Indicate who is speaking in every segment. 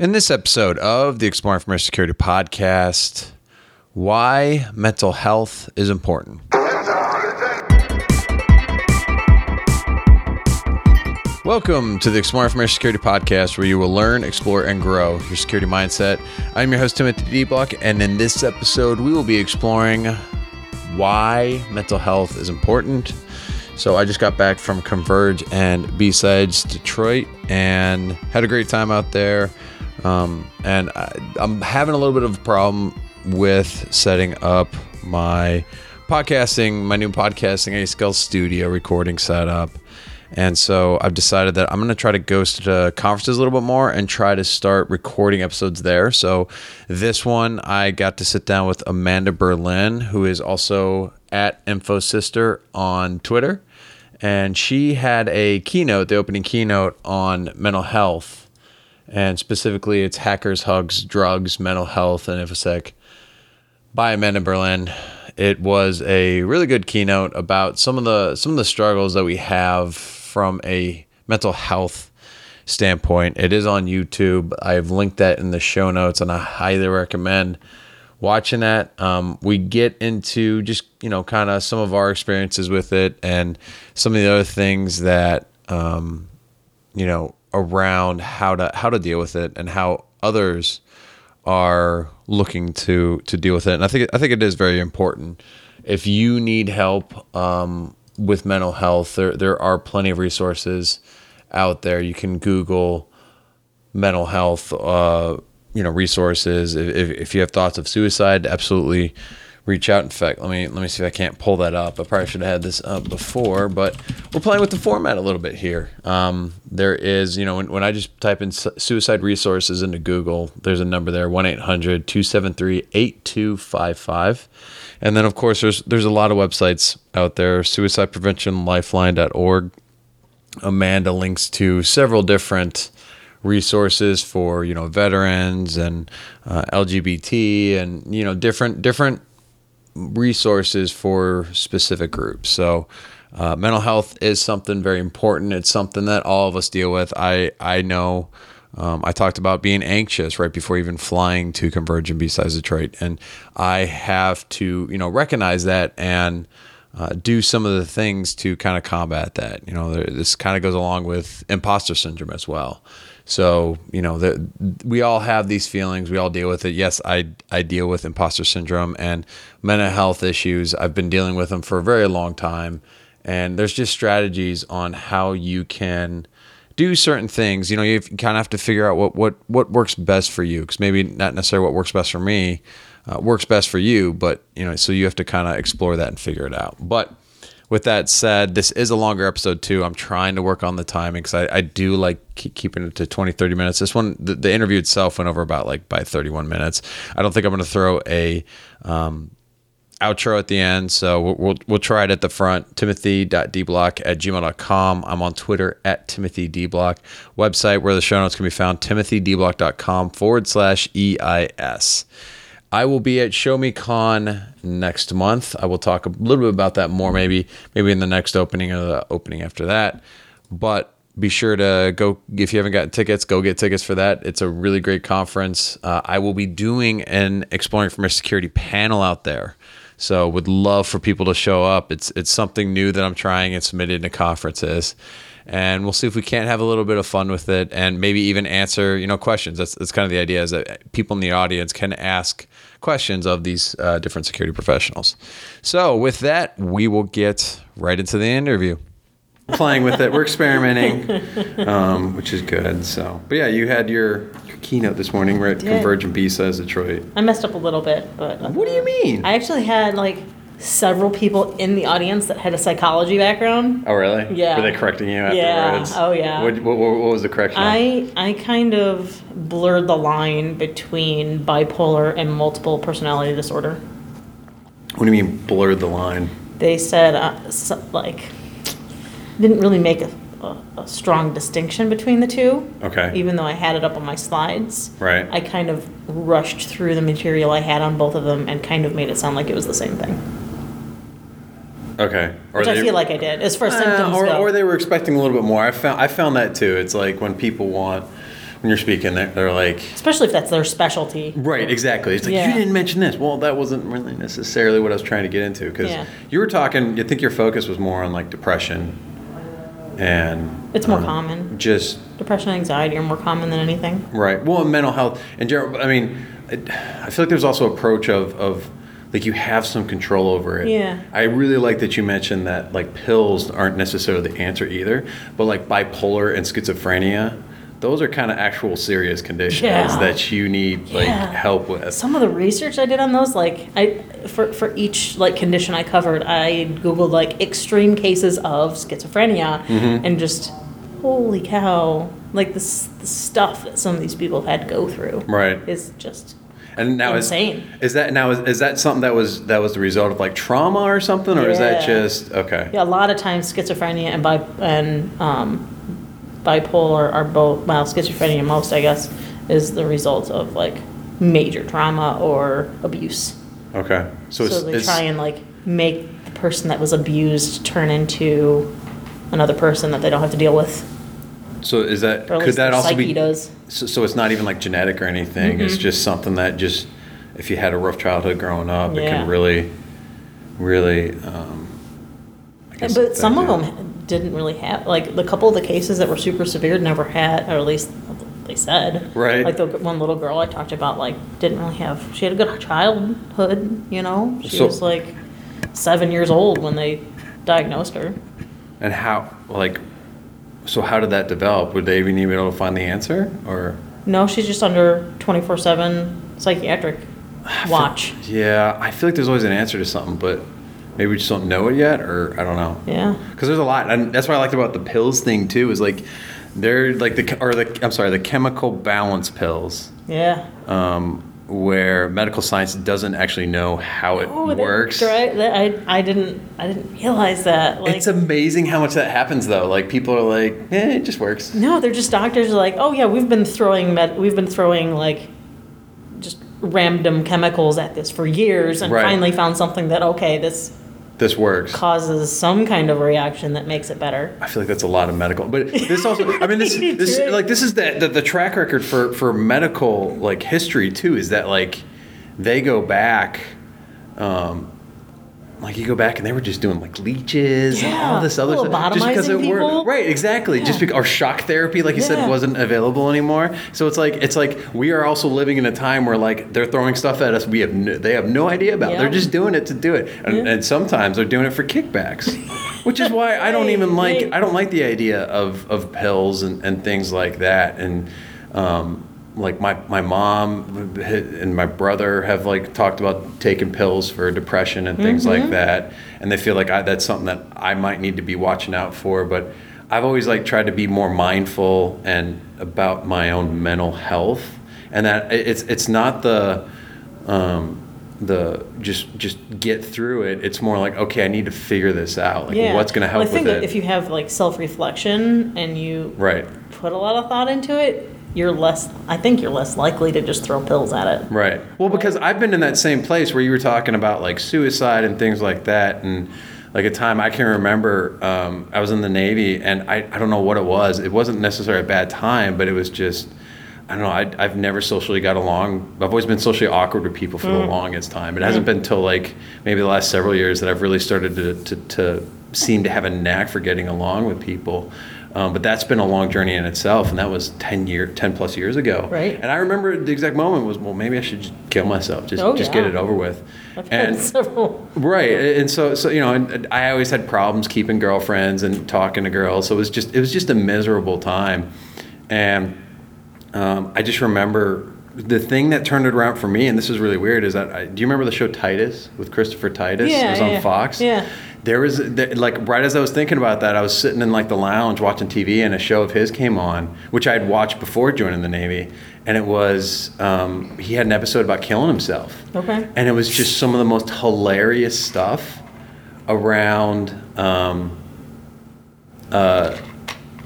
Speaker 1: In this episode of the Exploring Information Security podcast, why mental health is important. Welcome to the Exploring Information Security podcast, where you will learn, explore, and grow your security mindset. I'm your host, Timothy De Block, and in this episode, we will be exploring why mental health is important. So, I just got back from Converge and B-Sides Detroit and had a great time out there. Um, and I, I'm having a little bit of a problem with setting up my podcasting, my new podcasting A Skill Studio recording setup. And so I've decided that I'm going to try to ghost to conferences a little bit more and try to start recording episodes there. So this one, I got to sit down with Amanda Berlin, who is also at InfoSystir on Twitter. And she had a keynote, the opening keynote on mental health. And specifically, it's Hackers, Hugs, Drugs, Mental Health, and InfoSec by Amanda Berlin it was a really good keynote about some of the some of the struggles that we have from a mental health standpoint. It is on YouTube. I've linked that in the show notes, and I highly recommend watching that. Um, we get into just you know kind of some of our experiences with it and some of the other things that um, you know around how to how to deal with it and how others are looking to to deal with it. And I think I think it is very important. If you need help um, with mental health, there there are plenty of resources out there. You can Google mental health, uh, you know, resources. If, if you have thoughts of suicide, absolutely reach out. In fact, let me let me see if I can't pull that up. I probably should have had this up before, but we're playing with the format a little bit here. Um, there is, you know, when, when I just type in suicide resources into Google, there's a number there 1 800 273 8255. And then, of course, there's there's a lot of websites out there suicidepreventionlifeline.org. Amanda links to several different resources for you know veterans and uh, LGBT and you know different different resources for specific groups. So uh, mental health is something very important. It's something that all of us deal with. I I know. Um, I talked about being anxious right before even flying to Converge and B-Sides Detroit, and I have to, you know, recognize that and uh, do some of the things to kind of combat that. You know, this kind of goes along with imposter syndrome as well. So you know, the, we all have these feelings. We all deal with it. Yes, I I deal with imposter syndrome and mental health issues. I've been dealing with them for a very long time, and there's just strategies on how you can do certain things. You know, you kind of have to figure out what what what works best for you because maybe not necessarily what works best for me uh, works best for you, but you know, so you have to kind of explore that and figure it out. But with that said, this is a longer episode too. I'm trying to work on the timing because I, I, do like keep keeping it to 20, 30 minutes. This one, the, the, interview itself went over about like by 31 minutes. I don't think I'm going to throw a um, outro at the end. So we'll, we'll, we'll, try it at the front. Timothy.dblock at gmail.com. I'm on Twitter at TimothyDblock. Website where the show notes can be found, timothydblock.com forward slash EIS. I will be at Show Me Con next month. I will talk a little bit about that more, maybe maybe in the next opening or the opening after that. But be sure to go if you haven't gotten tickets go get tickets for that. It's a really great conference. Uh, i will be doing an exploring for security panel out there. So would love for people to show up. It's it's something new that i'm trying and submitted to conferences. And we'll see if we can't have a little bit of fun with it and maybe even answer you know questions. That's, that's kind of the idea is that people in the audience can ask questions of these uh, different security professionals. So with that we will get right into the interview. Playing with it. We're experimenting um, which is good. So but yeah you had your, your keynote this morning we're at Converge and b-sides detroit.
Speaker 2: I messed up a little bit but
Speaker 1: what do you mean?
Speaker 2: I actually had like several people in the audience that had a psychology background.
Speaker 1: Oh, really?
Speaker 2: Yeah.
Speaker 1: Were they correcting you afterwards?
Speaker 2: Yeah. Oh, yeah.
Speaker 1: What, what, what was the correction?
Speaker 2: I, I kind of blurred the line between bipolar and multiple personality disorder.
Speaker 1: What do you mean blurred the line?
Speaker 2: They said, uh, so, like, didn't really make a, a, a, strong distinction between the two.
Speaker 1: Okay.
Speaker 2: Even though I had it up on my slides.
Speaker 1: Right.
Speaker 2: I kind of rushed through the material I had on both of them and kind of made it sound like it was the same thing.
Speaker 1: Okay.
Speaker 2: Or Which they, I feel like I did, as far as uh, symptoms
Speaker 1: or,
Speaker 2: go.
Speaker 1: Or they were expecting a little bit more. I found I found that too. It's like when people want when you're speaking, they're, they're like,
Speaker 2: especially if that's their specialty.
Speaker 1: Right, exactly. It's like
Speaker 2: Yeah.
Speaker 1: you didn't mention this. Well, that wasn't really necessarily what I was trying to get into because
Speaker 2: Yeah.
Speaker 1: you were talking. I think your focus was more on like depression, and
Speaker 2: It's more
Speaker 1: um,
Speaker 2: common.
Speaker 1: Just
Speaker 2: Depression and anxiety are more common than anything.
Speaker 1: right. Well, mental health in general. I mean, I feel like there's also approach of of like you have some control over it.
Speaker 2: Yeah.
Speaker 1: I really like that you mentioned that like pills aren't necessarily the answer either, but like bipolar and schizophrenia. Those are kind of actual serious conditions
Speaker 2: Yeah.
Speaker 1: that you need like
Speaker 2: Yeah.
Speaker 1: help with.
Speaker 2: Some of the research I did on those, like I for for each like condition I covered, I googled like extreme cases of schizophrenia,
Speaker 1: Mm-hmm.
Speaker 2: and just holy cow, like this the stuff that some of these people have had to go through
Speaker 1: Right.
Speaker 2: is just
Speaker 1: And now
Speaker 2: Insane.
Speaker 1: is is that now is, is that something that was that was the result of like trauma or something, or is that just okay?
Speaker 2: yeah. A lot of times schizophrenia and bi and um, bipolar are both well schizophrenia most I guess is the result of like major trauma or abuse.
Speaker 1: Okay, so,
Speaker 2: So they try and like make the person that was abused turn into another person that they don't have to deal with.
Speaker 1: So is that
Speaker 2: Or at
Speaker 1: could
Speaker 2: least
Speaker 1: that also
Speaker 2: psyche
Speaker 1: be
Speaker 2: does.
Speaker 1: so, so it's not even like genetic or anything. It's just something that just if you had a rough childhood growing up, it
Speaker 2: Yeah.
Speaker 1: can really, really. Um, I guess
Speaker 2: But some of
Speaker 1: affect you.
Speaker 2: them didn't really have like the couple of the cases that were super severe never had, or at least they said.
Speaker 1: Right.
Speaker 2: Like the one little girl I talked about, like didn't really have. She had a good childhood, you know. She
Speaker 1: So-
Speaker 2: was like seven years old when they diagnosed her.
Speaker 1: And how like, so how did that develop? Would they even be able to find the answer or?
Speaker 2: No, she's just under twenty four seven psychiatric watch.
Speaker 1: Yeah, I feel like there's always an answer to something, but maybe we just don't know it yet, or I don't know.
Speaker 2: Yeah.
Speaker 1: Because there's a lot, and that's what I liked about the pills thing too. Is like they're like the or the I'm sorry, the chemical balance pills,
Speaker 2: Yeah.
Speaker 1: um, where medical science doesn't actually know how it
Speaker 2: Oh,
Speaker 1: works.
Speaker 2: Right. That, I I didn't I didn't realize that. Like,
Speaker 1: It's amazing how much that happens though. Like people are like, eh, it just works.
Speaker 2: no, they're just doctors. Are like, oh yeah, we've been throwing med, we've been throwing like just random chemicals at this for years, and
Speaker 1: Right.
Speaker 2: finally found something that okay, this
Speaker 1: This works.
Speaker 2: causes some kind of reaction that makes it better.
Speaker 1: I feel like that's a lot of medical, but this also. I mean, this this like this is the, the the track record for for medical like history too. Is that like they go back, um, like you go back and they were just doing like leeches and all this other stuff just because it worked. Right, exactly. Just
Speaker 2: Yeah.
Speaker 1: because or shock therapy, like you said, wasn't available anymore. So it's like it's like we are also living in a time where like they're throwing stuff at us we have no, they have no idea about.
Speaker 2: Yeah.
Speaker 1: They're just doing it to do it, and,
Speaker 2: Yeah.
Speaker 1: and sometimes they're doing it for kickbacks. Which is why I don't even like. I don't like the idea of, of pills and, and things like that. And um, like my, my mom and my brother have like talked about taking pills for depression and things
Speaker 2: Mm-hmm.
Speaker 1: like that. And they feel like I, that's something that I might need to be watching out for. But I've always like tried to be more mindful and about my own mental health. And that it's it's not the um, the just just get through it. It's more like okay, I need to figure this out. Like
Speaker 2: yeah.
Speaker 1: what's going to help
Speaker 2: well, I think
Speaker 1: with
Speaker 2: that
Speaker 1: it?
Speaker 2: if you have like self reflection and you
Speaker 1: right.
Speaker 2: put a lot of thought into it, you're less. I think you're less likely to just throw pills at it.
Speaker 1: Right. Well, because I've been in that same place where you were talking about like suicide and things like that, and like a time I can remember um, I was in the Navy and I, I don't know what it was. It wasn't necessarily a bad time, but it was just I don't know. I, I've never socially got along. I've always been socially awkward with people for the longest time. It hasn't been until like maybe the last several years that I've really started to, to, to seem to have a knack for getting along with people. Um, but that's been a long journey in itself, and that was ten year, ten plus years ago.
Speaker 2: Right.
Speaker 1: And I remember the exact moment was, well, maybe I should just kill myself, just
Speaker 2: Oh,
Speaker 1: just get it over with.
Speaker 2: I've
Speaker 1: And
Speaker 2: several.
Speaker 1: right, and so so you know, and I always had problems keeping girlfriends and talking to girls, so it was just it was just a miserable time, and um, I just remember the thing that turned it around for me, and this is really weird, is that I, do you remember the show Titus with Christopher Titus?
Speaker 2: Yeah,
Speaker 1: it was on
Speaker 2: yeah,
Speaker 1: Fox.
Speaker 2: yeah.
Speaker 1: There was there, like right as I was thinking about that, I was sitting in like the lounge watching TV, and a show of his came on, which I had watched before joining the Navy, and it was um, he had an episode about killing himself.
Speaker 2: Okay.
Speaker 1: And it was just some of the most hilarious stuff around. Um, uh,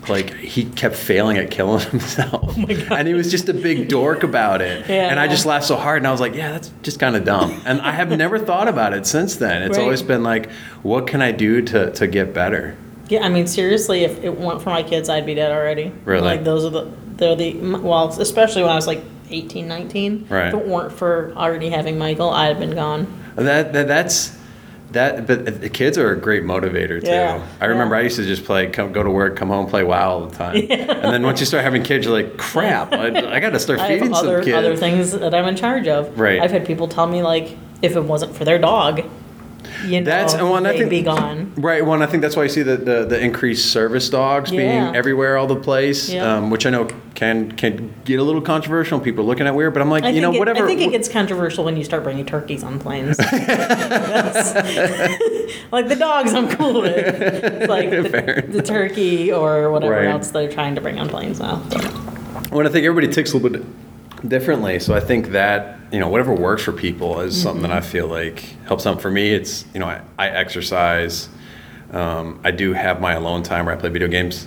Speaker 1: like he kept failing at killing himself, oh and he was just a big dork about it.
Speaker 2: Yeah,
Speaker 1: and I just laughed so hard, and I was like, "Yeah, that's just kind of dumb." And I have never thought about it since then. It's
Speaker 2: Right.
Speaker 1: always been like, "What can I do to to get better?"
Speaker 2: Yeah, I mean, seriously, if it weren't for my kids, I'd be dead already.
Speaker 1: Really?
Speaker 2: Like, those are the, they're the, well, especially when I was like 18, 19.
Speaker 1: Right.
Speaker 2: If it weren't for already having Michael, I'd have been gone.
Speaker 1: That, that that's that. But the kids are a great motivator too.
Speaker 2: Yeah,
Speaker 1: I remember
Speaker 2: yeah.
Speaker 1: I used to just play, come go to work, come home, play WoW all the time. And then once you start having kids, you're like, crap, I, I got to start
Speaker 2: I
Speaker 1: feeding
Speaker 2: other,
Speaker 1: some kids.
Speaker 2: other things that I'm in charge of.
Speaker 1: Right.
Speaker 2: I've had people tell me, like, if it wasn't for their dog, you know,
Speaker 1: That's- and one, I think-
Speaker 2: be gone.
Speaker 1: Right. One, I think that's why you see the, the, the increased service dogs
Speaker 2: Yeah.
Speaker 1: being everywhere, all the place,
Speaker 2: Yeah.
Speaker 1: um, which I know can can get a little controversial. People are looking at weird, but I'm like,
Speaker 2: I
Speaker 1: you know,
Speaker 2: it,
Speaker 1: whatever.
Speaker 2: I think it gets controversial when you start bringing turkeys on planes. Like the dogs, I'm cool with. It's like the, the turkey or whatever
Speaker 1: Right.
Speaker 2: else they're trying to bring on planes now. So,
Speaker 1: Well, I think everybody ticks a little bit differently. So I think that you know whatever works for people is something that I feel like helps out. For me, it's you know I, I exercise. Um, I do have my alone time where I play video games,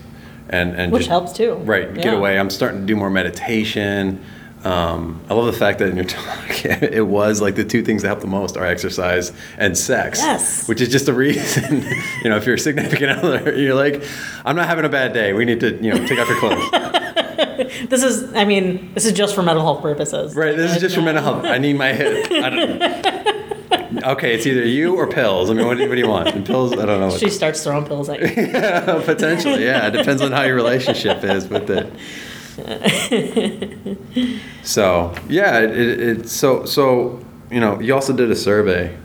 Speaker 1: and and
Speaker 2: which
Speaker 1: just,
Speaker 2: helps too.
Speaker 1: Right, get away. I'm starting to do more meditation. Um, I love the fact that in your talk, it was like the two things that help the most are exercise and sex.
Speaker 2: Yes.
Speaker 1: Which is just a reason, you know, if you're a significant other, you're like, I'm not having a bad day. We need to, you know, take off your clothes.
Speaker 2: This is, I mean, this is just for mental health purposes.
Speaker 1: Right. This is just for mental health. I need my don't, okay, it's either you or pills. I mean, what, do- what do you want? And pills, I don't know. What,
Speaker 2: She starts throwing pills at you.
Speaker 1: potentially, yeah. It depends on how your relationship is with it. So yeah, it, it, it so so you know you also did a survey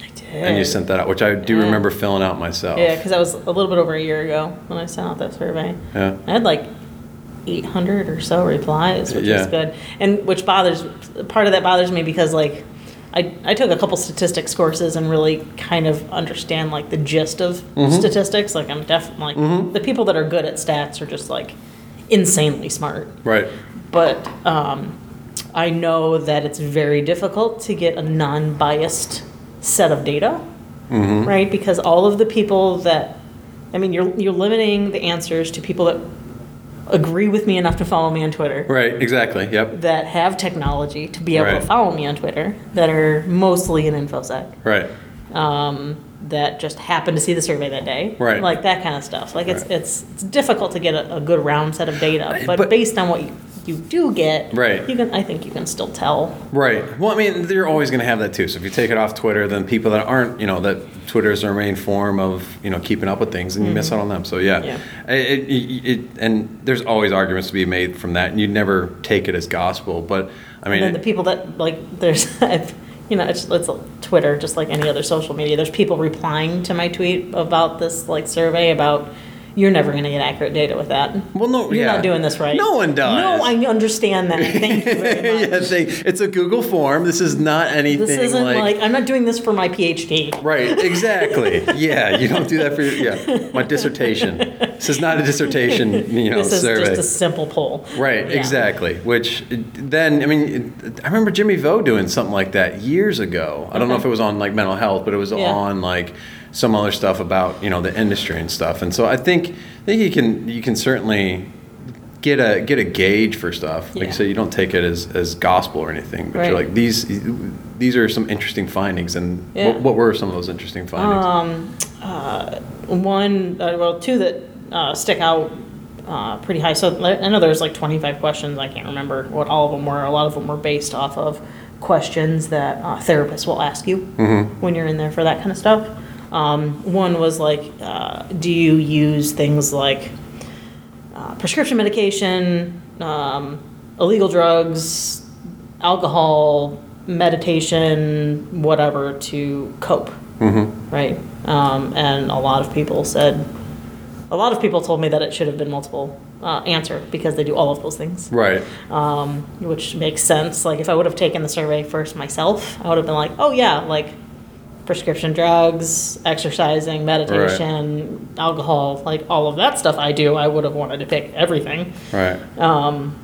Speaker 2: I did.
Speaker 1: and you sent that out, which I do
Speaker 2: Yeah.
Speaker 1: remember filling out myself.
Speaker 2: Yeah, because that was a little bit over a year ago when I sent out that survey.
Speaker 1: Yeah.
Speaker 2: I had like 800 or so replies, which
Speaker 1: Yeah.
Speaker 2: is good. And which bothers, part of that bothers me because like, I, I took a couple statistics courses and really kind of understand like the gist of
Speaker 1: Mm-hmm.
Speaker 2: statistics. Like I'm definitely, like, the people that are good at stats are just like insanely smart.
Speaker 1: Right.
Speaker 2: But um, I know that it's very difficult to get a non-biased set of data,
Speaker 1: Mm-hmm.
Speaker 2: right? Because all of the people that, I mean, you're you're limiting the answers to people that agree with me enough to follow me on Twitter,
Speaker 1: Right. Exactly. Yep.
Speaker 2: that have technology to be able
Speaker 1: Right.
Speaker 2: to follow me on Twitter, that are mostly in infosec,
Speaker 1: Right.
Speaker 2: um, that just happen to see the survey that day,
Speaker 1: Right.
Speaker 2: Like that kind of stuff. Like it's
Speaker 1: Right.
Speaker 2: it's it's difficult to get a, a good round set of data, but,
Speaker 1: but-
Speaker 2: based on what you, you do get,
Speaker 1: Right.
Speaker 2: You can I think you can still tell.
Speaker 1: Right. Well, I mean, you're always going to have that too. So if you take it off Twitter, then people that aren't, you know, that Twitter is their main form of, you know, keeping up with things, and you miss mm-hmm. out on them. So yeah,
Speaker 2: Yeah.
Speaker 1: It, it, it, and there's always arguments to be made from that, and you'd never take it as gospel. But I mean,
Speaker 2: And then the people that like there's you know it's it's Twitter just like any other social media. There's people replying to my tweet about this like survey about you're never going to get accurate data with that.
Speaker 1: Well, no,
Speaker 2: you're
Speaker 1: yeah.
Speaker 2: not doing this right.
Speaker 1: No one does.
Speaker 2: No, I understand that. Thank you very much.
Speaker 1: yeah, it's a Google form. This is not anything
Speaker 2: This isn't
Speaker 1: like,
Speaker 2: like, I'm not doing this for my PhD.
Speaker 1: Right, exactly. yeah, you don't do that for your, yeah, my dissertation. This is not a dissertation, you know,
Speaker 2: This is
Speaker 1: survey.
Speaker 2: just a simple poll.
Speaker 1: Right,
Speaker 2: Yeah.
Speaker 1: exactly. Which then, I mean, I remember Jimmy Vo doing something like that years ago. I don't know if it was on like mental health, but it was
Speaker 2: Yeah.
Speaker 1: on like some other stuff about you know the industry and stuff. And so I think I think you can you can certainly get a get a gauge for stuff. Like
Speaker 2: Yeah.
Speaker 1: you said, you don't take it as, as gospel or anything, but you're like these these are some interesting findings. And
Speaker 2: Yeah.
Speaker 1: what, what were some of those interesting findings?
Speaker 2: Um, uh, one, uh, well, two that uh, stick out uh, pretty high. So I know there's like 25 questions. I can't remember what all of them were. A lot of them were based off of questions that uh, therapists will ask you when you're in there for that kind of stuff. Um, one was like, uh, do you use things like uh, prescription medication, um, illegal drugs, alcohol, meditation, whatever to cope? right? Um, and a lot of people said, a lot of people told me that it should have been multiple uh, answer because they do all of those things,
Speaker 1: right.
Speaker 2: um, which makes sense. Like if I would have taken the survey first myself, I would have been like, oh yeah, like prescription drugs, exercising, meditation, alcohol, like all of that stuff I do. I would have wanted to pick everything,
Speaker 1: Right.
Speaker 2: Um,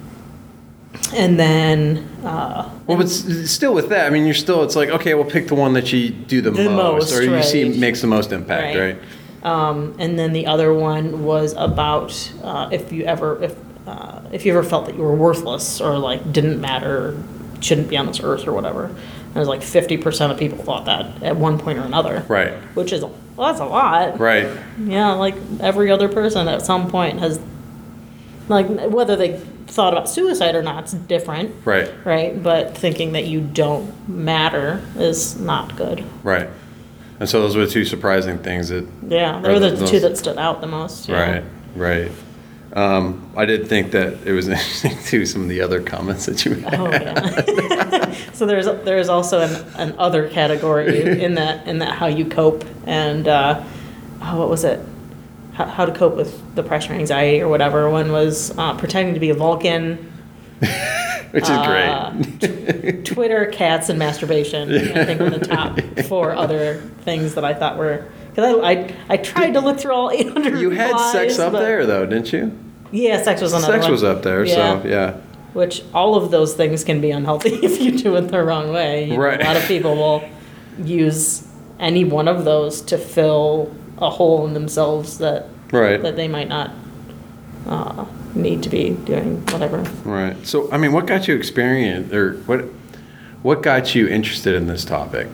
Speaker 2: and then uh,
Speaker 1: Well, but still with that, I mean, you're still, it's like, okay, well, pick the one that you do the,
Speaker 2: The
Speaker 1: most,
Speaker 2: most,
Speaker 1: or you see makes the most impact,
Speaker 2: Right.
Speaker 1: right?
Speaker 2: Um, and then the other one was about uh, if you ever if uh, if you ever felt that you were worthless or like didn't matter shouldn't be on this earth or whatever. And it was like 50% of people thought that at one point or another.
Speaker 1: Right.
Speaker 2: Which is, well, that's a lot.
Speaker 1: Right.
Speaker 2: Yeah, like every other person at some point has, like, whether they thought about suicide or not, it's different.
Speaker 1: Right.
Speaker 2: Right? But thinking that you don't matter is not good.
Speaker 1: Right. And so those were the two surprising things that.
Speaker 2: Yeah, they were the
Speaker 1: those-
Speaker 2: two that stood out the most. yeah.
Speaker 1: Right. Right. Um, I did think that it was interesting too. Some of the other comments that you had.
Speaker 2: Oh yeah. so there's there's also an, an other category in that in that how you cope and uh, oh, what was it? How, how to cope with depression or anxiety or whatever. One was uh, pretending to be a Vulcan.
Speaker 1: which is
Speaker 2: Uh,
Speaker 1: great.
Speaker 2: Twitter, cats, and masturbation. I think were the top four other things that I thought were. Because I, I, I tried to look through all 800
Speaker 1: You had sex up there though, didn't you?
Speaker 2: Yeah, sex was another
Speaker 1: Sex
Speaker 2: one.
Speaker 1: was up there, so yeah.
Speaker 2: Which all of those things can be unhealthy if you do it the wrong way. You know,
Speaker 1: Right.
Speaker 2: A lot of people will use any one of those to fill a hole in themselves that
Speaker 1: Right.
Speaker 2: that they might not uh, need to be doing whatever.
Speaker 1: Right. So, I mean, what got you experience or what what got you interested in this topic?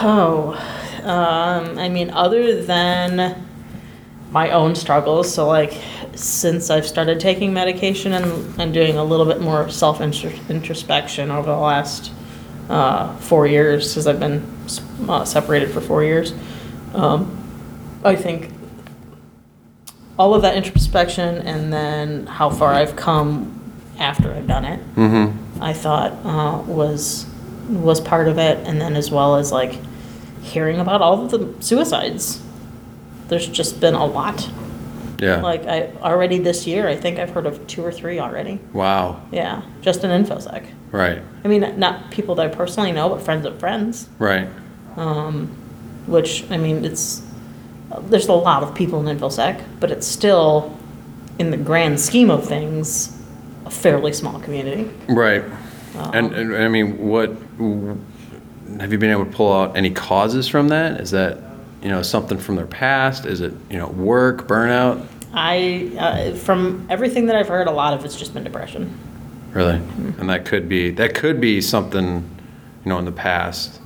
Speaker 2: Oh, um, I mean, other than my own struggles, so like since I've started taking medication and, and doing a little bit more self introspection over the last uh, four years, because I've been uh, separated for four years, um, I think all of that introspection and then how far I've come after I've done it.
Speaker 1: Mm-hmm.
Speaker 2: I thought uh, was was part of it, and then as well as like hearing about all of the suicides. There's just been a lot.
Speaker 1: Yeah.
Speaker 2: Like I already this year, I think I've heard of two or three already.
Speaker 1: wow.
Speaker 2: Yeah, just in infosec.
Speaker 1: Right.
Speaker 2: I mean, not people that I personally know, but friends of friends.
Speaker 1: Right.
Speaker 2: Um, Which I mean, it's there's a lot of people in infosec, but it's still, in the grand scheme of things, a fairly small community.
Speaker 1: Right.
Speaker 2: Um,
Speaker 1: and, and I mean, what have you been able to pull out any causes from that? Is that you know something from their past? Is it you know work, burnout?
Speaker 2: I, uh, from everything that I've heard, a lot of it's just been depression.
Speaker 1: Really?
Speaker 2: Mm-hmm.
Speaker 1: And that could be that could be something you know in the past.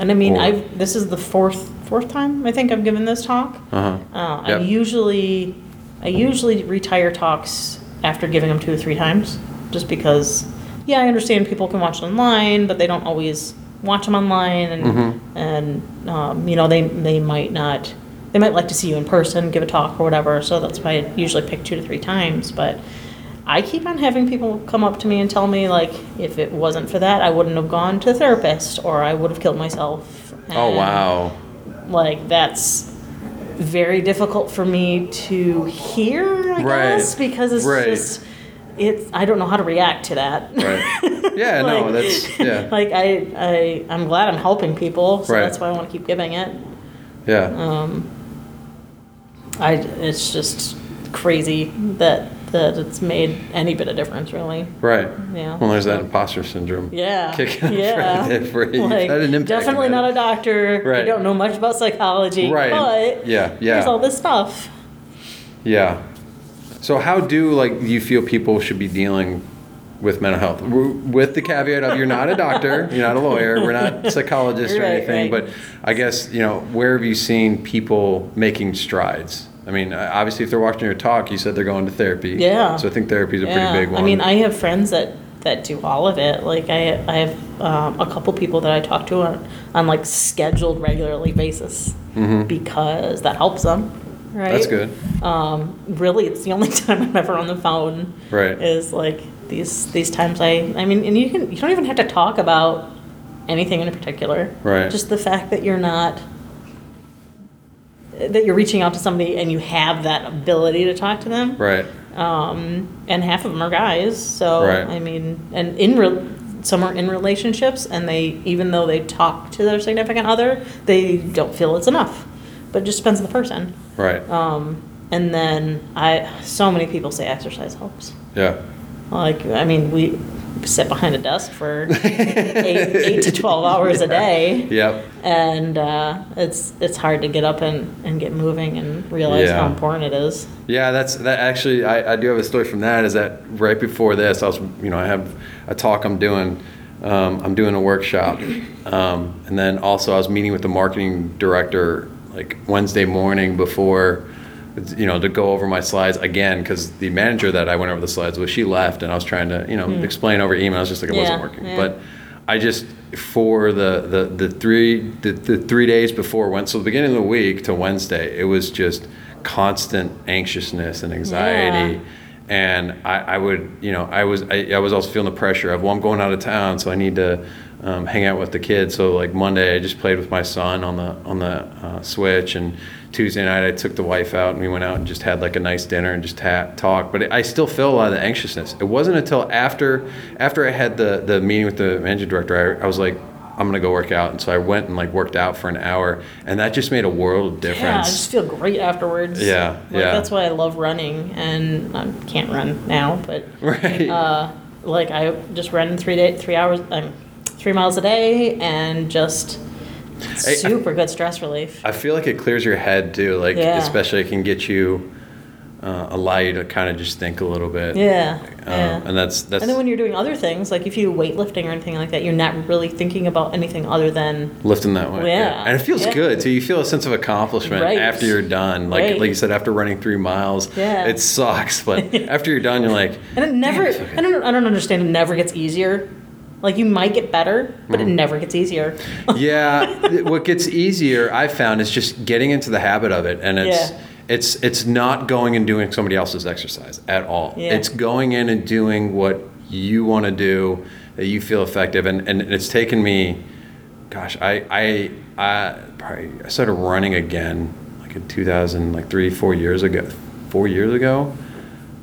Speaker 2: And I mean,
Speaker 1: Or-
Speaker 2: I've this is the fourth fourth time I think I've given this talk.
Speaker 1: Uh huh.
Speaker 2: Uh, I
Speaker 1: Yep.
Speaker 2: usually I usually retire talks after giving them two or three times, just because. Yeah, I understand people can watch it online, but they don't always watch them online, and
Speaker 1: Mm-hmm.
Speaker 2: and um, you know they they might not. They might like to see you in person, give a talk or whatever. So that's why I usually pick two to three times. But I keep on having people come up to me and tell me like, if it wasn't for that, I wouldn't have gone to a therapist, or I would have killed myself.
Speaker 1: Oh wow.
Speaker 2: Like that's very difficult for me to hear, I
Speaker 1: Right.
Speaker 2: guess, because it's
Speaker 1: Right.
Speaker 2: just it's I don't know how to react to that.
Speaker 1: Right. Yeah. no. That's yeah.
Speaker 2: like I I I'm glad I'm helping people, so
Speaker 1: Right.
Speaker 2: that's why I want to keep giving it.
Speaker 1: Yeah.
Speaker 2: Um, I it's just crazy that that it's made any bit of difference, really.
Speaker 1: right.
Speaker 2: Yeah.
Speaker 1: Well, there's that imposter syndrome.
Speaker 2: Yeah.
Speaker 1: Kicking up
Speaker 2: yeah.
Speaker 1: right
Speaker 2: Like,
Speaker 1: had an impact
Speaker 2: definitely not a doctor. I
Speaker 1: Right.
Speaker 2: don't know much about psychology.
Speaker 1: Right.
Speaker 2: But
Speaker 1: Yeah, yeah.
Speaker 2: There's all this stuff.
Speaker 1: Yeah. So how do like you feel people should be dealing with mental health? With the caveat of you're not a doctor, you're not a lawyer, we're not psychologists or anything,
Speaker 2: right.
Speaker 1: but I guess you know where have you seen people making strides? I mean, uh, obviously, if they're watching your talk, you said they're going to therapy.
Speaker 2: Yeah.
Speaker 1: So I think therapy is a
Speaker 2: yeah.
Speaker 1: pretty big one.
Speaker 2: I mean, I have friends that that do all of it. Like I I have um, a couple people that I talk to on, on like scheduled regularly basis mm-hmm. because that helps them. Right.
Speaker 1: That's good.
Speaker 2: Um, really, it's the only time I'm ever on the phone.
Speaker 1: Right.
Speaker 2: Is like these these times I I mean, and you can you don't even have to talk about anything in particular.
Speaker 1: Right.
Speaker 2: Just the fact that you're not that you're reaching out to somebody and you have that ability to talk to them.
Speaker 1: Right.
Speaker 2: Um, and half of them are guys. So
Speaker 1: Right.
Speaker 2: I mean, and in re- some are in relationships, and they even though they talk to their significant other, they don't feel it's enough. But it just depends on the person.
Speaker 1: Right.
Speaker 2: Um, and then I, so many people say exercise helps.
Speaker 1: yeah.
Speaker 2: Like, I mean, we, sit behind a desk for eight, eight to 12 hours a day.
Speaker 1: Yep.
Speaker 2: And uh, it's it's hard to get up and, and get moving and realize
Speaker 1: Yeah.
Speaker 2: how important it is.
Speaker 1: Yeah, that's that. Actually, I, I do have a story from that. Is that right before this, I was, you know, I have a talk I'm doing. Um, I'm doing a workshop, um, and then also I was meeting with the marketing director like Wednesday morning before, you know, to go over my slides again because the manager that I went over the slides with, she left, and I was trying to, you know, explain over email. I was just like it wasn't
Speaker 2: Hmm.
Speaker 1: Working,
Speaker 2: yeah.
Speaker 1: but. I just for the the, the three the, the three days before went so the beginning of the week to Wednesday it was just constant anxiousness and anxiety
Speaker 2: Yeah.
Speaker 1: and I, I would you know I was I, I was also feeling the pressure of well I'm going out of town so I need to um, hang out with the kids so like Monday I just played with my son on the on the uh, switch and Tuesday night I took the wife out and we went out and just had like a nice dinner and just ta- talked. But I still feel a lot of the anxiousness. It wasn't until after after I had the the meeting with the managing director I, I was like I'm gonna go work out. And so I went and like worked out for an hour. And that just made a world of
Speaker 2: Yeah, I
Speaker 1: difference.
Speaker 2: just feel great afterwards.
Speaker 1: Yeah,
Speaker 2: like,
Speaker 1: yeah.
Speaker 2: That's why I love running, and I can't run now, but
Speaker 1: right.
Speaker 2: uh, like I just run three day, three hours, um, three miles a day, and just
Speaker 1: Hey, I-
Speaker 2: super good stress relief.
Speaker 1: I feel like it clears your head too. Like
Speaker 2: Yeah.
Speaker 1: especially it can get you uh, allow you to kind of just think a little bit.
Speaker 2: Yeah,
Speaker 1: Um,
Speaker 2: yeah.
Speaker 1: And that's that's
Speaker 2: And then when you're doing other things, like if you do weightlifting or anything like that, you're not really thinking about anything other than
Speaker 1: lifting that way.
Speaker 2: Yeah.
Speaker 1: And it feels
Speaker 2: Yeah.
Speaker 1: good. So you feel a sense of accomplishment
Speaker 2: Right.
Speaker 1: after you're done. Like
Speaker 2: Right.
Speaker 1: like you said, after running three miles,
Speaker 2: Yeah.
Speaker 1: it sucks. But after you're done, you're like,
Speaker 2: and it never. I don't. I don't understand. It never gets easier. Like you might get better, but
Speaker 1: Mm-hmm.
Speaker 2: it never gets easier.
Speaker 1: yeah. what gets easier, I found, is just getting into the habit of it, and it's.
Speaker 2: Yeah.
Speaker 1: It's, it's not going and doing somebody else's exercise at all.
Speaker 2: Yeah.
Speaker 1: It's going in and doing what you want to do that you feel effective. And, and it's taken me, gosh, I, I, I probably I started running again like in 2000, like three, four years ago, four years ago.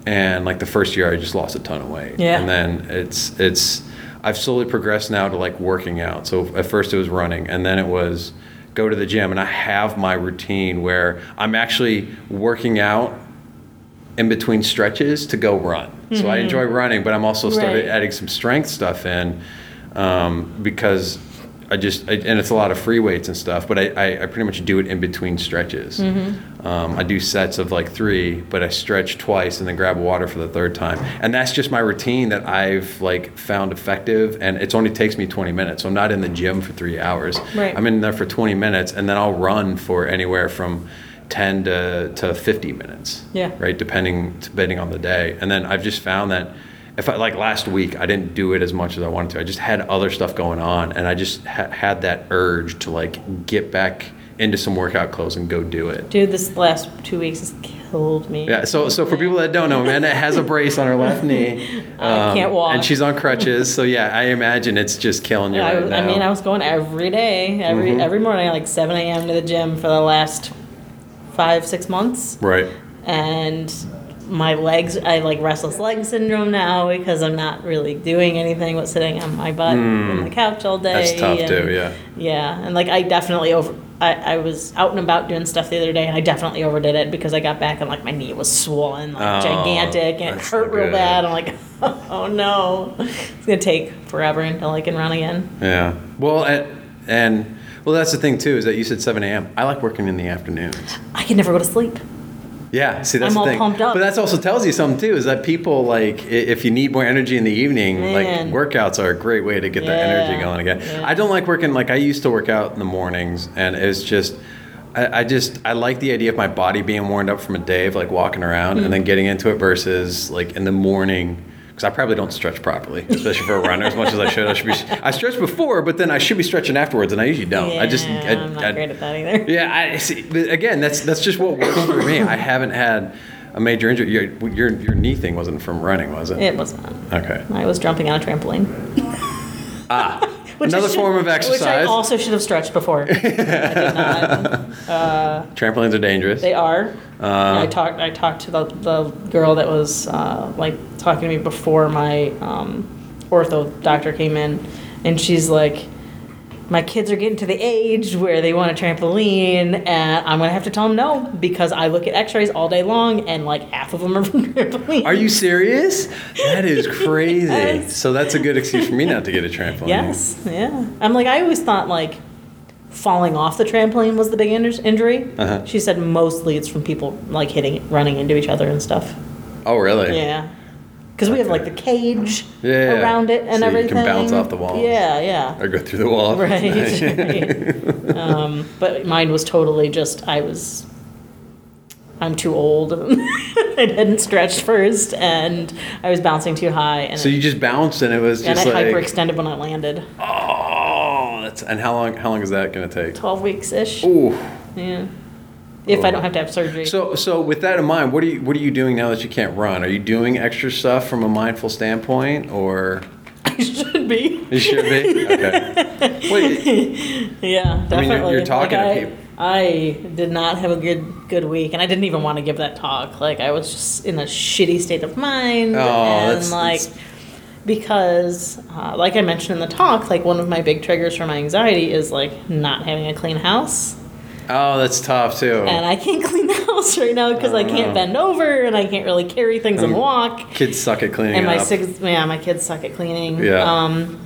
Speaker 1: And like the first year, I just lost a ton of weight.
Speaker 2: Yeah.
Speaker 1: And then it's, it's, I've slowly progressed now to like working out. So at first it was running and then it was go to the gym and I have my routine where I'm actually working out in between stretches to go run. So I enjoy running, but I'm also started
Speaker 2: Right.
Speaker 1: adding some strength stuff in um, because I just I, and it's a lot of free weights and stuff. But I, I, I pretty much do it in between stretches. Um, I do sets of like three, but I stretch twice and then grab water for the third time. And that's just my routine that I've like found effective. And it only takes me 20 minutes. So I'm not in the gym for three hours.
Speaker 2: Right.
Speaker 1: I'm in there for 20 minutes, and then I'll run for anywhere from 10 to, to 50 minutes
Speaker 2: Yeah.
Speaker 1: right depending depending on the day and then i've just found that if i like last week i didn't do it as much as i wanted to i just had other stuff going on and i just ha- had that urge to like get back into some workout clothes and go do it
Speaker 2: Dude, this last two weeks has killed me.
Speaker 1: yeah so so for people that don't know amanda has a brace on her left knee um,
Speaker 2: I can't walk.
Speaker 1: and she's on crutches so yeah i imagine it's just killing you
Speaker 2: I,
Speaker 1: right
Speaker 2: was-
Speaker 1: now
Speaker 2: I mean, I was going every day, every
Speaker 1: Mhm.
Speaker 2: every morning, like 7 a.m. to the gym for the last five, six months.
Speaker 1: right
Speaker 2: And my legs, I like restless leg syndrome now because I'm not really doing anything but sitting on my butt on the couch all day.
Speaker 1: Hmm. that's tough
Speaker 2: and-
Speaker 1: too yeah
Speaker 2: Yeah, and like I definitely over. I, I was out and about doing stuff the other day, and I definitely overdid it because I got back and like my knee was swollen, like
Speaker 1: Oh,
Speaker 2: gigantic, and it hurt real bad. I'm like, oh no, it's gonna take forever until I can run again.
Speaker 1: Yeah. Well, and, and well, that's the thing too is that you said 7 a.m. I like working in the afternoons.
Speaker 2: I can never go to sleep.
Speaker 1: Yeah. See, that's
Speaker 2: I'm
Speaker 1: the
Speaker 2: all
Speaker 1: thing.
Speaker 2: pumped up.
Speaker 1: But that's also tells you something too is that people like i- if you need more energy in the evening,
Speaker 2: Man.
Speaker 1: like workouts are a great way to get that energy
Speaker 2: Yeah,
Speaker 1: going again.
Speaker 2: yeah.
Speaker 1: I don't like working like I used to work out in the mornings, and it's just. I I just I like the idea of my body being warmed up from a day of like walking around and hmm. then getting into it versus like in the morning because I probably don't stretch properly, especially for a runner as much as I should. I should be I stretched before, but then I should be stretching afterwards, and I usually don't. I just
Speaker 2: Yeah,
Speaker 1: I,
Speaker 2: I'm not
Speaker 1: I-
Speaker 2: great at that either.
Speaker 1: yeah, I see. Again, that's that's just what works for me. I haven't had a major injury. Your your, your knee thing wasn't from running, was it?
Speaker 2: It was not.
Speaker 1: Okay.
Speaker 2: I was jumping on a trampoline.
Speaker 1: Ah,
Speaker 2: Which
Speaker 1: another
Speaker 2: should-
Speaker 1: form of exercise.
Speaker 2: Which I also should have stretched before. I did not.
Speaker 1: Trampolines are dangerous.
Speaker 2: They are.
Speaker 1: Uh,
Speaker 2: I talked. I talked to the, the girl that was uh, like talking to me before my um, ortho doctor came in, and she's like, my kids are getting to the age where they want a trampoline, and I'm gonna have to tell them no because I look at X-rays all day long, and like half of them are from trampoline.
Speaker 1: Are you serious? That is crazy.
Speaker 2: Yes.
Speaker 1: So that's a good excuse for me not to get a trampoline.
Speaker 2: Yes, yeah. I'm like, I always thought like falling off the trampoline was the big injury.
Speaker 1: Uh-huh.
Speaker 2: She said mostly it's from people like hitting, running into each other and stuff.
Speaker 1: Oh, really?
Speaker 2: Yeah. Because we have like the cage
Speaker 1: Yeah,
Speaker 2: around it and
Speaker 1: So you can bounce off the wall.
Speaker 2: Yeah, yeah.
Speaker 1: Or go through the wall.
Speaker 2: Right. right. um, but mine was totally just I was. I'm too old. I hadn't stretched first, and I was bouncing too high, and,
Speaker 1: So you just bounced and it was
Speaker 2: and
Speaker 1: just and
Speaker 2: I
Speaker 1: like.
Speaker 2: hyperextended when I landed.
Speaker 1: Oh, that's and how long? How long is that going to take?
Speaker 2: Twelve weeks ish.
Speaker 1: Ooh.
Speaker 2: Yeah. If I don't have to have surgery.
Speaker 1: So, so with that in mind, what are you what are you doing now that you can't run? Are you doing extra stuff from a mindful standpoint, or
Speaker 2: I should be.
Speaker 1: you should be? Okay. Wait,
Speaker 2: Yeah, definitely.
Speaker 1: I mean, you're- you're talking to
Speaker 2: I,
Speaker 1: people.
Speaker 2: I did not have a good good week, and I didn't even want to give that talk. Like I was just in a shitty state of mind,
Speaker 1: Oh,
Speaker 2: and
Speaker 1: that's-
Speaker 2: like
Speaker 1: that's-
Speaker 2: because, uh, like I mentioned in the talk, like one of my big triggers for my anxiety is like not having a clean house,
Speaker 1: oh, that's tough too.
Speaker 2: and I can't clean the house right now because I
Speaker 1: Oh,
Speaker 2: can't
Speaker 1: no.
Speaker 2: bend over and I can't really carry things and
Speaker 1: Um,
Speaker 2: walk.
Speaker 1: Kids suck at cleaning
Speaker 2: and my
Speaker 1: up.
Speaker 2: six, yeah, my kids suck at cleaning.
Speaker 1: Yeah.
Speaker 2: Um,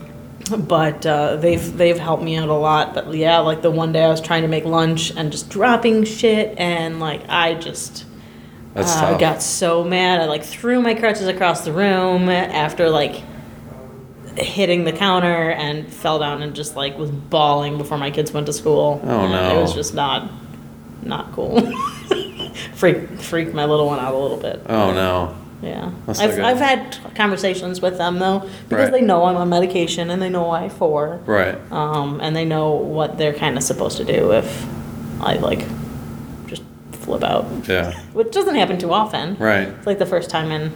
Speaker 2: but uh, they've they've helped me out a lot. But yeah, like the one day I was trying to make lunch and just dropping shit, and like I just
Speaker 1: That's
Speaker 2: uh, got so mad. I like threw my crutches across the room after like hitting the counter and fell down and just like was bawling before my kids went to school.
Speaker 1: Oh, no.
Speaker 2: It was just not not cool. freak freaked my little one out a little bit.
Speaker 1: oh no.
Speaker 2: Yeah, I've. I've had conversations with them though because
Speaker 1: Right.
Speaker 2: they know I'm on medication and they know why for,
Speaker 1: Right.
Speaker 2: um, and they know what they're kind of supposed to do if I like just flip out,
Speaker 1: Yeah.
Speaker 2: which doesn't happen too often.
Speaker 1: Right.
Speaker 2: It's like the first time in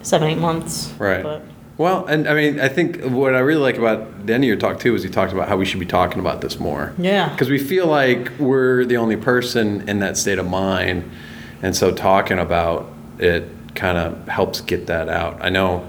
Speaker 2: seven eight months.
Speaker 1: Right.
Speaker 2: But
Speaker 1: Well, and I mean, I think what I really like about the end of your talk too is you talked about how we should be talking about this more.
Speaker 2: yeah,
Speaker 1: Because we feel like we're the only person in that state of mind, and so talking about it kind of helps get that out. I know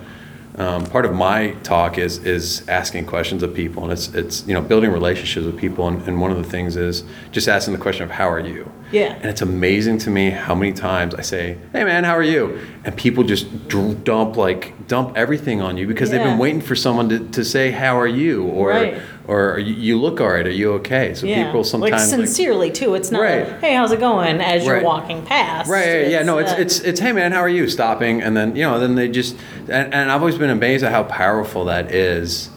Speaker 1: um, part of my talk is is asking questions of people, and it's it's you know building relationships with people, and, and one of the things is just asking the question of how are you.
Speaker 2: Yeah.
Speaker 1: And it's amazing to me how many times I say, "Hey man, how are you?" and people just dump like dump everything on you because they've been waiting for someone to, to say, "How are you?" or
Speaker 2: Right.
Speaker 1: Or you, look all right. Are you okay? So
Speaker 2: yeah,
Speaker 1: people sometimes
Speaker 2: like sincerely too. It's not
Speaker 1: Right.
Speaker 2: like, hey, how's it going? As you're walking past.
Speaker 1: Right, yeah, no, it's
Speaker 2: uh,
Speaker 1: it's it's hey man, how are you? Stopping and then you know, then they just and, and I've always been amazed at how powerful that is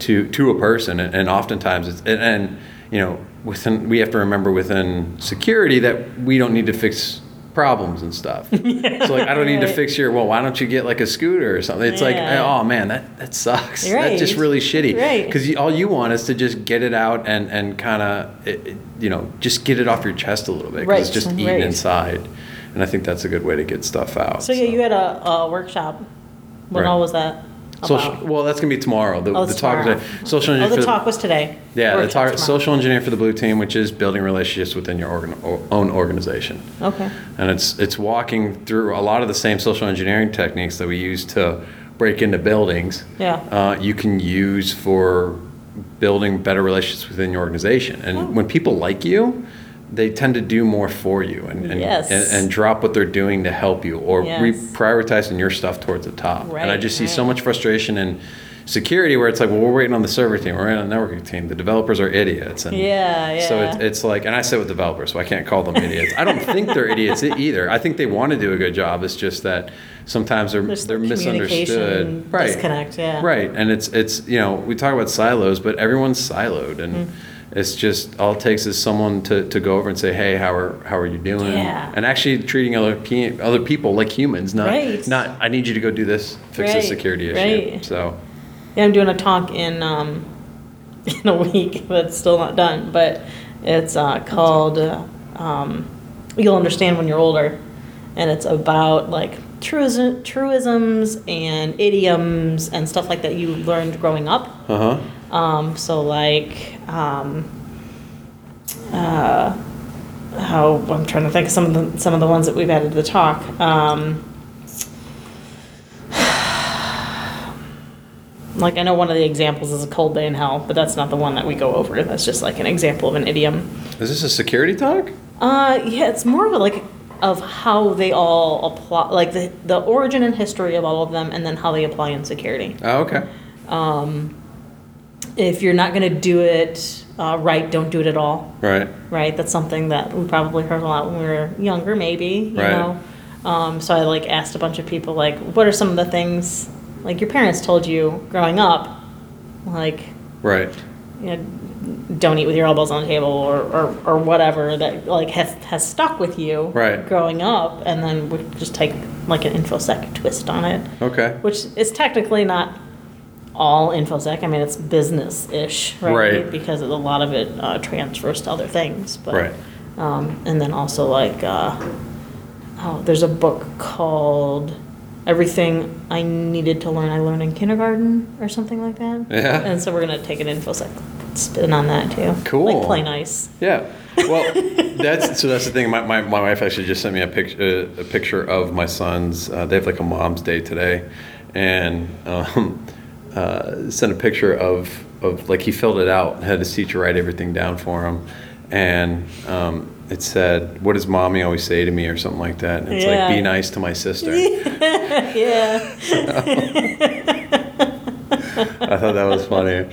Speaker 1: to to a person and, and oftentimes it's and, and you know, within we have to remember within security that we don't need to fix problems and stuff. so like I don't need to fix your well, why don't you get like a scooter or something? It's like oh man, that that sucks. That's just really shitty.
Speaker 2: Right.
Speaker 1: Because all you want is to just get it out and and kind of you know just get it off your chest a little bit.
Speaker 2: Right,
Speaker 1: It's just eating
Speaker 2: right.
Speaker 1: inside, and I think that's a good way to get stuff out.
Speaker 2: So yeah, you had a, a workshop. When
Speaker 1: Right.
Speaker 2: all was that?
Speaker 1: Social,
Speaker 2: about?
Speaker 1: well, that's gonna be tomorrow. The,
Speaker 2: Oh,
Speaker 1: the talk
Speaker 2: tomorrow.
Speaker 1: today. Social
Speaker 2: Oh, the talk was today.
Speaker 1: yeah, the talk, social engineer for the blue team, which is building relationships within your organ, own organization,
Speaker 2: Okay.
Speaker 1: and it's it's walking through a lot of the same social engineering techniques that we use to break into buildings.
Speaker 2: Yeah.
Speaker 1: uh, you can use for building better relationships within your organization. And
Speaker 2: Oh.
Speaker 1: when people like you, they tend to do more for you and, and,
Speaker 2: Yes.
Speaker 1: and, and drop what they're doing to help you or
Speaker 2: Yes.
Speaker 1: reprioritizing your stuff towards the top. and I just see so much frustration in security where it's like, well, we're waiting on the server team, we're waiting on the networking team. The developers are idiots. And
Speaker 2: Yeah, yeah.
Speaker 1: So it's, it's like, and I sit with developers, so I can't call them idiots. I don't think they're idiots either. I think they want to do a good job. It's just that sometimes they're
Speaker 2: There's
Speaker 1: they're misunderstood. Right.
Speaker 2: disconnect, yeah.
Speaker 1: Right. And it's it's you know we talk about silos, but everyone's siloed, and
Speaker 2: Mm-hmm.
Speaker 1: It's just all it takes is someone to, to go over and say, hey, how are how are you doing?
Speaker 2: Yeah.
Speaker 1: And actually treating other pe- other people like humans, not
Speaker 2: Right.
Speaker 1: not I need you to go do this, fix this security issue.
Speaker 2: right.
Speaker 1: So
Speaker 2: Yeah, I'm doing a talk in um, in a week that's still not done, but it's uh, called uh, um, "You'll Understand When You're Older," and it's about like truism, truisms and idioms and stuff like that you learned growing up.
Speaker 1: uh huh.
Speaker 2: Um, so like, um, uh, how I'm trying to think of some of the some of the ones that we've added to the talk. Um, like I know one of the examples is a cold day in hell, but that's not the one that we go over. That's just like an example of an idiom.
Speaker 1: Is this a security talk?
Speaker 2: Uh, yeah, it's more of a, like of how they all apply, like the the origin and history of all of them, and then how they apply in security.
Speaker 1: Oh, okay.
Speaker 2: If you're not going to do it uh, right, don't do it at all.
Speaker 1: Right.
Speaker 2: Right, that's something that we probably heard a lot when we were younger, maybe. You
Speaker 1: Right.
Speaker 2: know. Um, so I like asked a bunch of people like, what are some of the things like your parents told you growing up, like
Speaker 1: Right.
Speaker 2: you know, don't eat with your elbows on the table or, or, or whatever that like has, has stuck with you
Speaker 1: Right.
Speaker 2: growing up and then we just take like an infosec twist on it
Speaker 1: Okay.
Speaker 2: which is technically not all infosec i mean it's business-ish right,
Speaker 1: Right.
Speaker 2: because a lot of it uh, transfers to other things but
Speaker 1: Right.
Speaker 2: um, and then also like uh, oh there's a book called everything i needed to learn i learned in kindergarten or something like that
Speaker 1: Yeah.
Speaker 2: and so we're gonna take an infosec spin on that too
Speaker 1: Cool.
Speaker 2: like play nice
Speaker 1: Yeah. Well, that's so. That's the thing. My, my, my wife actually just sent me a picture a picture of my sons. Uh, they have like a mom's day today, and um, uh, sent a picture of of like he filled it out. Had his teacher write everything down for him, and um, it said, "What does mommy always say to me?" or something like that. And it's
Speaker 2: Yeah.
Speaker 1: like, "Be nice to my sister."
Speaker 2: yeah
Speaker 1: I thought that was funny.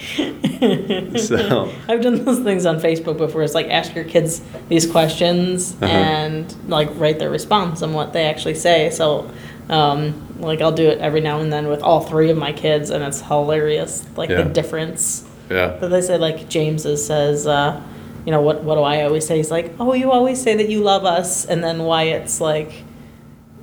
Speaker 1: so
Speaker 2: I've done those things on Facebook before. It's like ask your kids these questions
Speaker 1: Uh-huh.
Speaker 2: and like write their response and what they actually say. So, um, like I'll do it every now and then with all three of my kids, and it's hilarious. Like
Speaker 1: Yeah.
Speaker 2: the difference
Speaker 1: yeah,
Speaker 2: that they say. Like James says, uh, you know, what what do I always say? He's like, oh, you always say that you love us, and then Wyatt's like.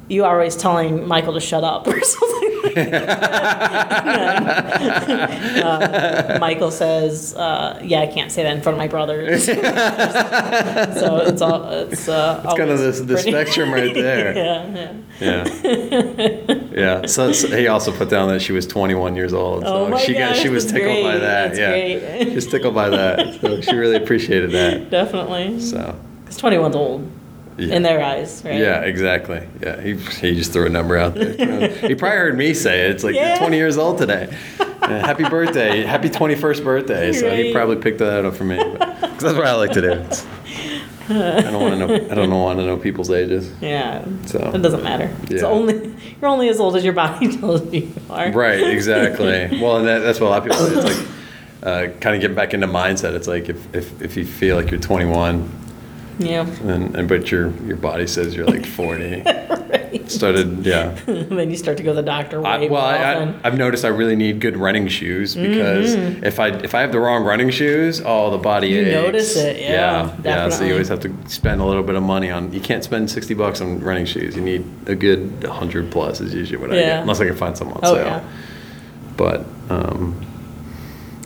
Speaker 2: You are always telling Michael to shut up or something like that. And then, uh, Michael says, uh, "Yeah, I can't say that in front of my brothers." so it's all it's uh,
Speaker 1: it's kind of
Speaker 2: always
Speaker 1: the, the spectrum right there.
Speaker 2: yeah, yeah.
Speaker 1: Yeah. yeah. So, so he also put down that she was 21 years old. So
Speaker 2: Oh my
Speaker 1: she got she was
Speaker 2: that's
Speaker 1: tickled by
Speaker 2: great.
Speaker 1: that.
Speaker 2: That's
Speaker 1: yeah.
Speaker 2: great.
Speaker 1: She was tickled by that. So she really appreciated that.
Speaker 2: Definitely.
Speaker 1: So
Speaker 2: Because 21's old
Speaker 1: yeah.
Speaker 2: in their eyes, right?
Speaker 1: Yeah, exactly. Yeah, he, he just threw a number out there. he probably heard me say it. It's like
Speaker 2: Yeah.
Speaker 1: 20 years old today. Yeah, happy birthday, happy 21st birthday. So he probably picked that up for me. Because that's what I like to do. It's- I don't want to know. I don't want to know people's ages.
Speaker 2: Yeah.
Speaker 1: So.
Speaker 2: It doesn't matter. It's
Speaker 1: Yeah.
Speaker 2: only you're only as old as your body tells you you are.
Speaker 1: Right, exactly. well, and that, that's what a lot of people say. It's like uh, kind of getting back into mindset. It's like if, if, if you feel like you're 21,
Speaker 2: Yeah.
Speaker 1: and, and but your your body says you're like 40.
Speaker 2: right.
Speaker 1: Started, yeah.
Speaker 2: then you start to go to the doctor way
Speaker 1: I, well, I, I've noticed I really need good running shoes because if I if I have the wrong running shoes, oh, the body
Speaker 2: Mm-hmm. You
Speaker 1: aches.
Speaker 2: notice it, yeah,
Speaker 1: yeah, yeah. So you always have to spend a little bit of money on. You can't spend 60 bucks on running shoes. You need a good 100 plus is usually what I get, unless I can find some on
Speaker 2: oh
Speaker 1: sale.
Speaker 2: yeah.
Speaker 1: But um,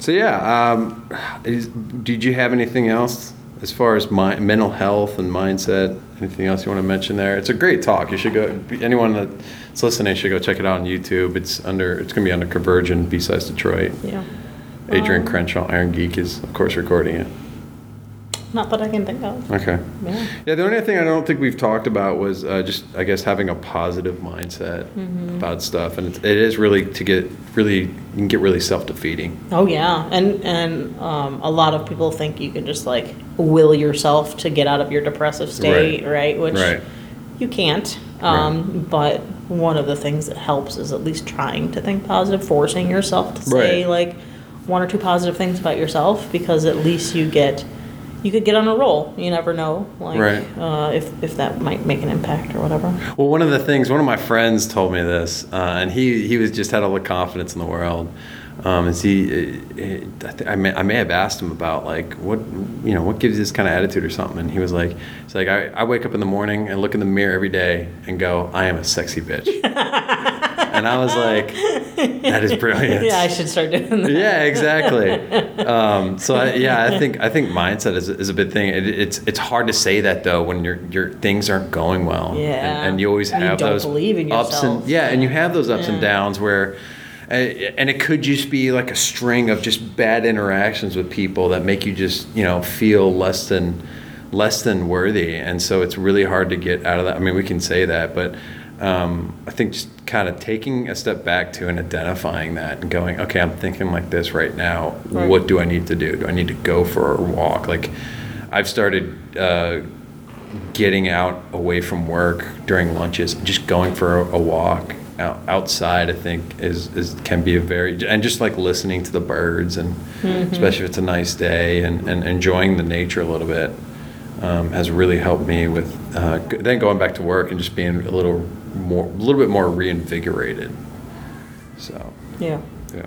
Speaker 1: so yeah, um, is, did you have anything else as far as my, mental health and mindset? Anything else you want to mention there? It's a great talk. You should go. Anyone that's listening should go check it out on YouTube. It's under. It's going to be under Converge and B Sides Detroit.
Speaker 2: Yeah.
Speaker 1: Adrian
Speaker 2: Um,
Speaker 1: Crenshaw, Irongeek, is of course recording it.
Speaker 2: Not that I can think of.
Speaker 1: Okay.
Speaker 2: Yeah.
Speaker 1: Yeah, the only thing I don't think we've talked about was uh, just, I guess, having a positive mindset
Speaker 2: Mm-hmm.
Speaker 1: about stuff, and it's, it is really to get really, you can get really self defeating.
Speaker 2: Oh yeah, and and um, a lot of people think you can just like will yourself to get out of your depressive state, right? right? Which
Speaker 1: Right.
Speaker 2: you can't. Um, But one of the things that helps is at least trying to think positive, forcing yourself to say
Speaker 1: Right.
Speaker 2: like one or two positive things about yourself, because at least you get you could get on a roll. You never know, like
Speaker 1: Right.
Speaker 2: uh, if if that might make an impact or whatever.
Speaker 1: Well, one of the things, one of my friends told me this, uh, and he he was just had all the confidence in the world. Um, is he? uh, I, th- I, may, I may have asked him about like what you know what gives you this kind of attitude or something, and he was like, "It's like I, I wake up in the morning and look in the mirror every day and go, I am a sexy bitch," and I was like, "That is brilliant."
Speaker 2: Yeah, I should start doing that.
Speaker 1: yeah, exactly. Um, so I, yeah, I think I think mindset is, is a big thing. It, it's it's hard to say that though when your your things aren't going well.
Speaker 2: Yeah.
Speaker 1: and, and you always
Speaker 2: You
Speaker 1: have
Speaker 2: don't
Speaker 1: those
Speaker 2: believe in
Speaker 1: ups and yeah, and you have those ups and downs where. Uh, And it could just be like a string of just bad interactions with people that make you just you know feel less than less than worthy, and so it's really hard to get out of that. I mean, we can say that, but um, I think just kind of taking a step back to and identifying that and going, okay, I'm thinking like this right now.
Speaker 2: Right.
Speaker 1: What do I need to do? Do I need to go for a walk? Like, I've started uh, getting out away from work during lunches, just going for a walk out, outside. I think is is can be a very and just like listening to the birds and especially if it's a nice day and, and enjoying the nature a little bit um, has really helped me with uh, then going back to work and just being a little more, a little bit more reinvigorated. So,
Speaker 2: Yeah.
Speaker 1: yeah.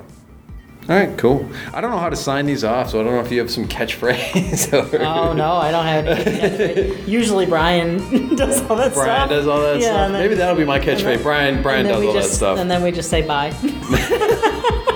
Speaker 1: All right, cool. I don't know how to sign these off, so I don't know if you have some catchphrase. or-
Speaker 2: Oh no, I don't have any. Usually Brian does all that stuff.
Speaker 1: Brian does all that
Speaker 2: Yeah,
Speaker 1: stuff. Maybe that'll be my catchphrase. Brian, Brian does all
Speaker 2: just,
Speaker 1: that stuff.
Speaker 2: And then we just say bye.